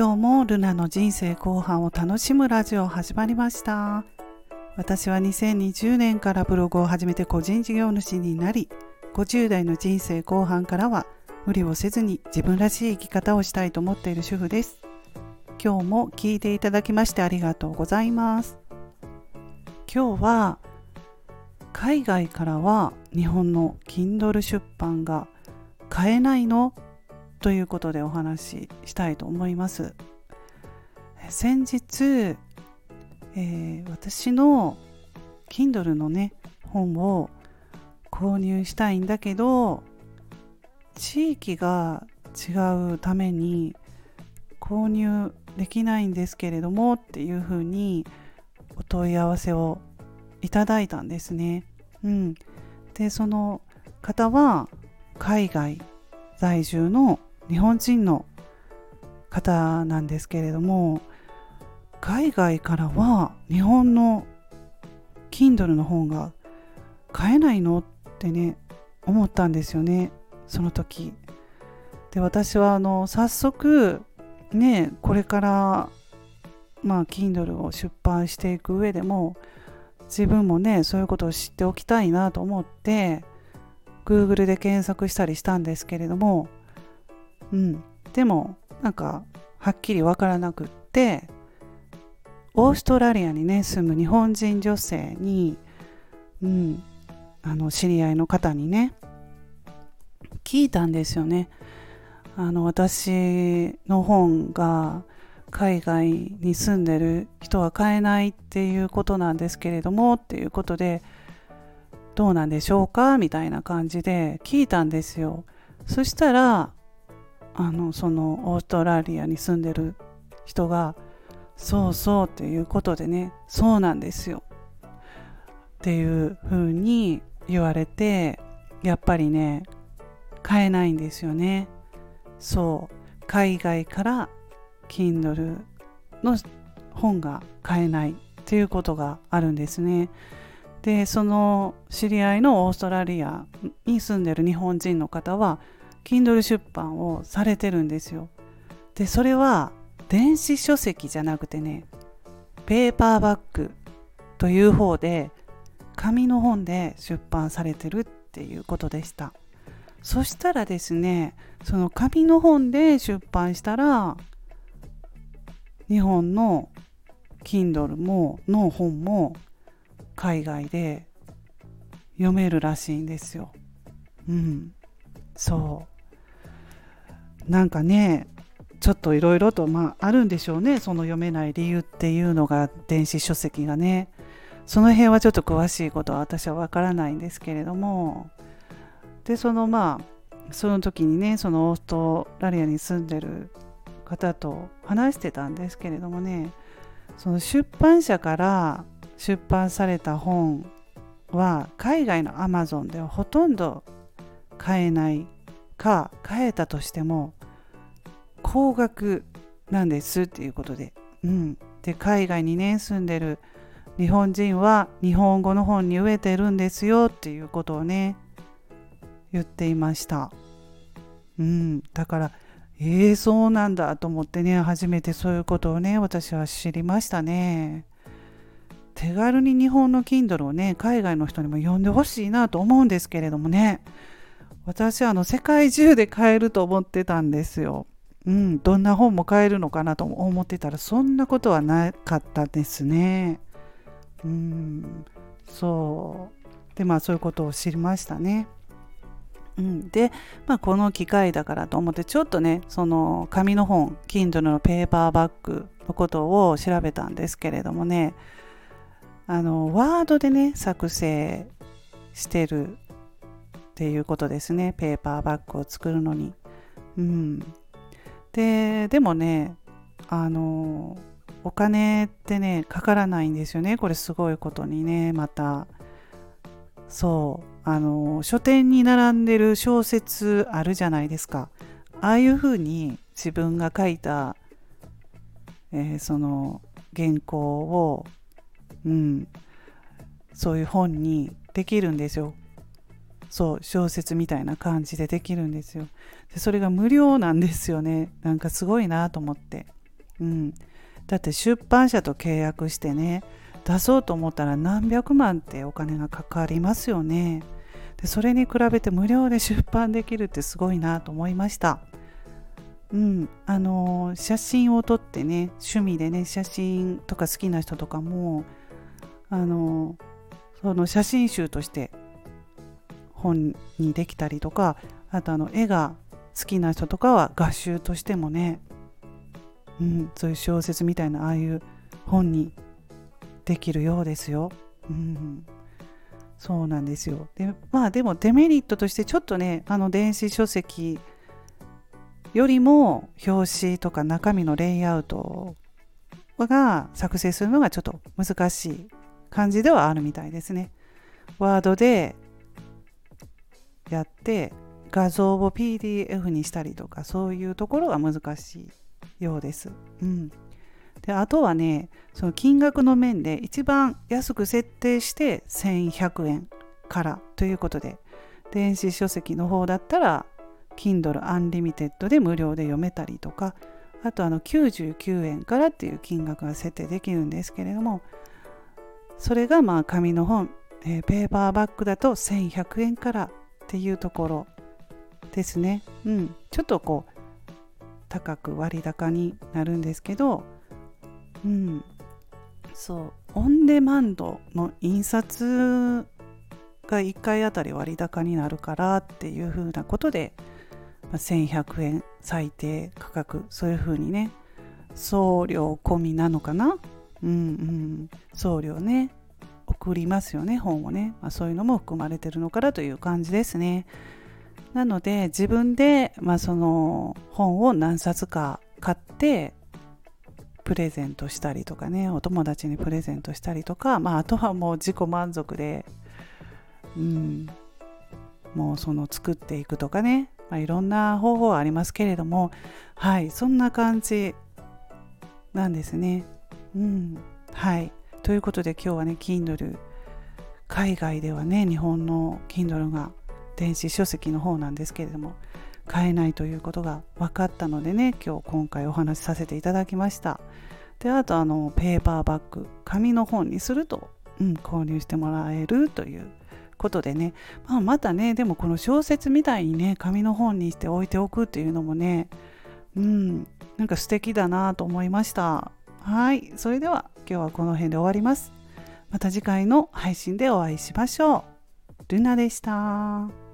今日もルナの人生後半を楽しむラジオ始まりました。私は2020年からブログを始めて個人事業主になり50代の人生後半からは無理をせずに自分らしい生き方をしたいと思っている主婦です。今日も聞いていただきましてありがとうございます。今日は海外からは日本の Kindle 出版が買えないのということでお話ししたいと思います先日、えー、私の Kindle のね本を購入したいんだけど地域が違うために購入できないんですけれどもっていうふうにお問い合わせをいただいたんですね。うん、でその方は海外在住の日本人の方なんですけれども海外からは日本の Kindle の本が買えないのってね思ったんですよねその時。で私はあの早速ねこれからまあ Kindle を出版していく上でも自分もねそういうことを知っておきたいなと思って Google で検索したりしたんですけれどもうん、でもなんかはっきりわからなくってオーストラリアにね住む日本人女性に、うん、あの知り合いの方にね聞いたんですよね。あの私の本が海外に住んでる人は買えないっていうことなんですけれどもっていうことでどうなんでしょうか？みたいな感じで聞いたんですよ。そしたらあのそのオーストラリアに住んでる人がそうそうっていうことでねそうなんですよ。っていう風に言われてやっぱりね買えないんですよね。そう。海外から Kindle の本が買えないっていうことがあるんですね。でその知り合いのオーストラリアに住んでる日本人の方は Kindle 出版をされてるんですよ。でそれは電子書籍じゃなくてねペーパーバッグという方で紙の本で出版されてるっていうことでした。そしたらですねその紙の本で出版したら日本の Kindle もの本も海外で読めるらしいんですよ。うん。そう。なんかねちょっといろいろとまああるんでしょうねその読めない理由っていうのが電子書籍がね。その辺はちょっと詳しいことは私はわからないんですけれども。でそのまあその時にねそのオーストラリアに住んでる方と話してたんですけれどもね。その出版社から出版された本は海外のアマゾンではほとんど買えないか買えたとしても高額なんですっていうことで,、うん、で海外にね住んでる日本人は日本語の本に飢えてるんですよっていうことをね言っていました、うん、だからえー、そうなんだと思ってね初めてそういうことをね私は知りましたね。手軽に日本の Kindle をね海外の人にも読んでほしいなと思うんですけれどもね。私はあの世界中で買えると思ってたんですよ。うん、どんな本も買えるのかなと思ってたらそんなことはなかったですね。うん、そうでまあそういうことを知りましたね。うん、で、まあ、この機会だからと思ってちょっとねその紙の本 Kindle のペーパーバッグのことを調べたんですけれどもねあのワードでね作成してるっていうことですね。ペーパーバッグを作るのに。うん、ででもねあのお金ってねかからないんですよね。これすごいことにねまた。そう。あの書店に並んでる小説あるじゃないですか。ああいうふうに自分が書いた、えー、その原稿を、うん、そういう本にできるんですよ。そう小説みたいな感じでできるんですよ。でそれが無料なんですよね。なんかすごいなと思って。うん、だって出版社と契約してね出そうと思ったら何百万ってお金がかかりますよね。でそれに比べて無料で出版できるってすごいなと思いました。うん。あの写真を撮ってね趣味でね写真とか好きな人とかもあのその写真集として本にできたりとかあとあの絵が好きな人とかは画集としてもね、うん、そういう小説みたいなああいう本にできるようですよ。うん、そうなんですよ。でまあでもデメリットとしてちょっとねあの電子書籍よりも表紙とか中身のレイアウトが作成するのがちょっと難しい感じではあるみたいですね。ワードでやって画像を PDF にしたりとかそういうところが難しいようです。うん、であとはねその金額の面で一番安く設定して1100円からということで電子書籍の方だったら Kindle Unlimited で無料で読めたりとかあとあの99円からっていう金額が設定できるんですけれどもそれがまあ紙の本、えー、ペーパーバッグだと1100円からっていうところですね。うん、ちょっとこう高く割高になるんですけど、うん、そう。オンデマンドの印刷が1回あたり割高になるからっていうふうなことで、まあ、1100円最低価格そういうふうにね送料込みなのかな？うんうん。送料ね。送りますよね本をね、まあ、そういうのも含まれてるのかなという感じですね。なので自分で、まあ、その本を何冊か買ってプレゼントしたりとかねお友達にプレゼントしたりとか、まあ、あとはもう自己満足で、うん、もうその作っていくとかね、まあ、いろんな方法はありますけれどもはいそんな感じなんですね。うん、はい。ということで今日はね Kindle 海外ではね日本の Kindle が電子書籍の方なんですけれども買えないということが分かったのでね今日今回お話しさせていただきました。であとあのペーパーバッグ紙の本にすると、うん、購入してもらえるということでね、まあ、またねでもこの小説みたいにね紙の本にして置いておくっていうのもねうんなんか素敵だなと思いました。はいそれでは今日はこの辺で終わりますまた次回の配信でお会いしましょうルナでした。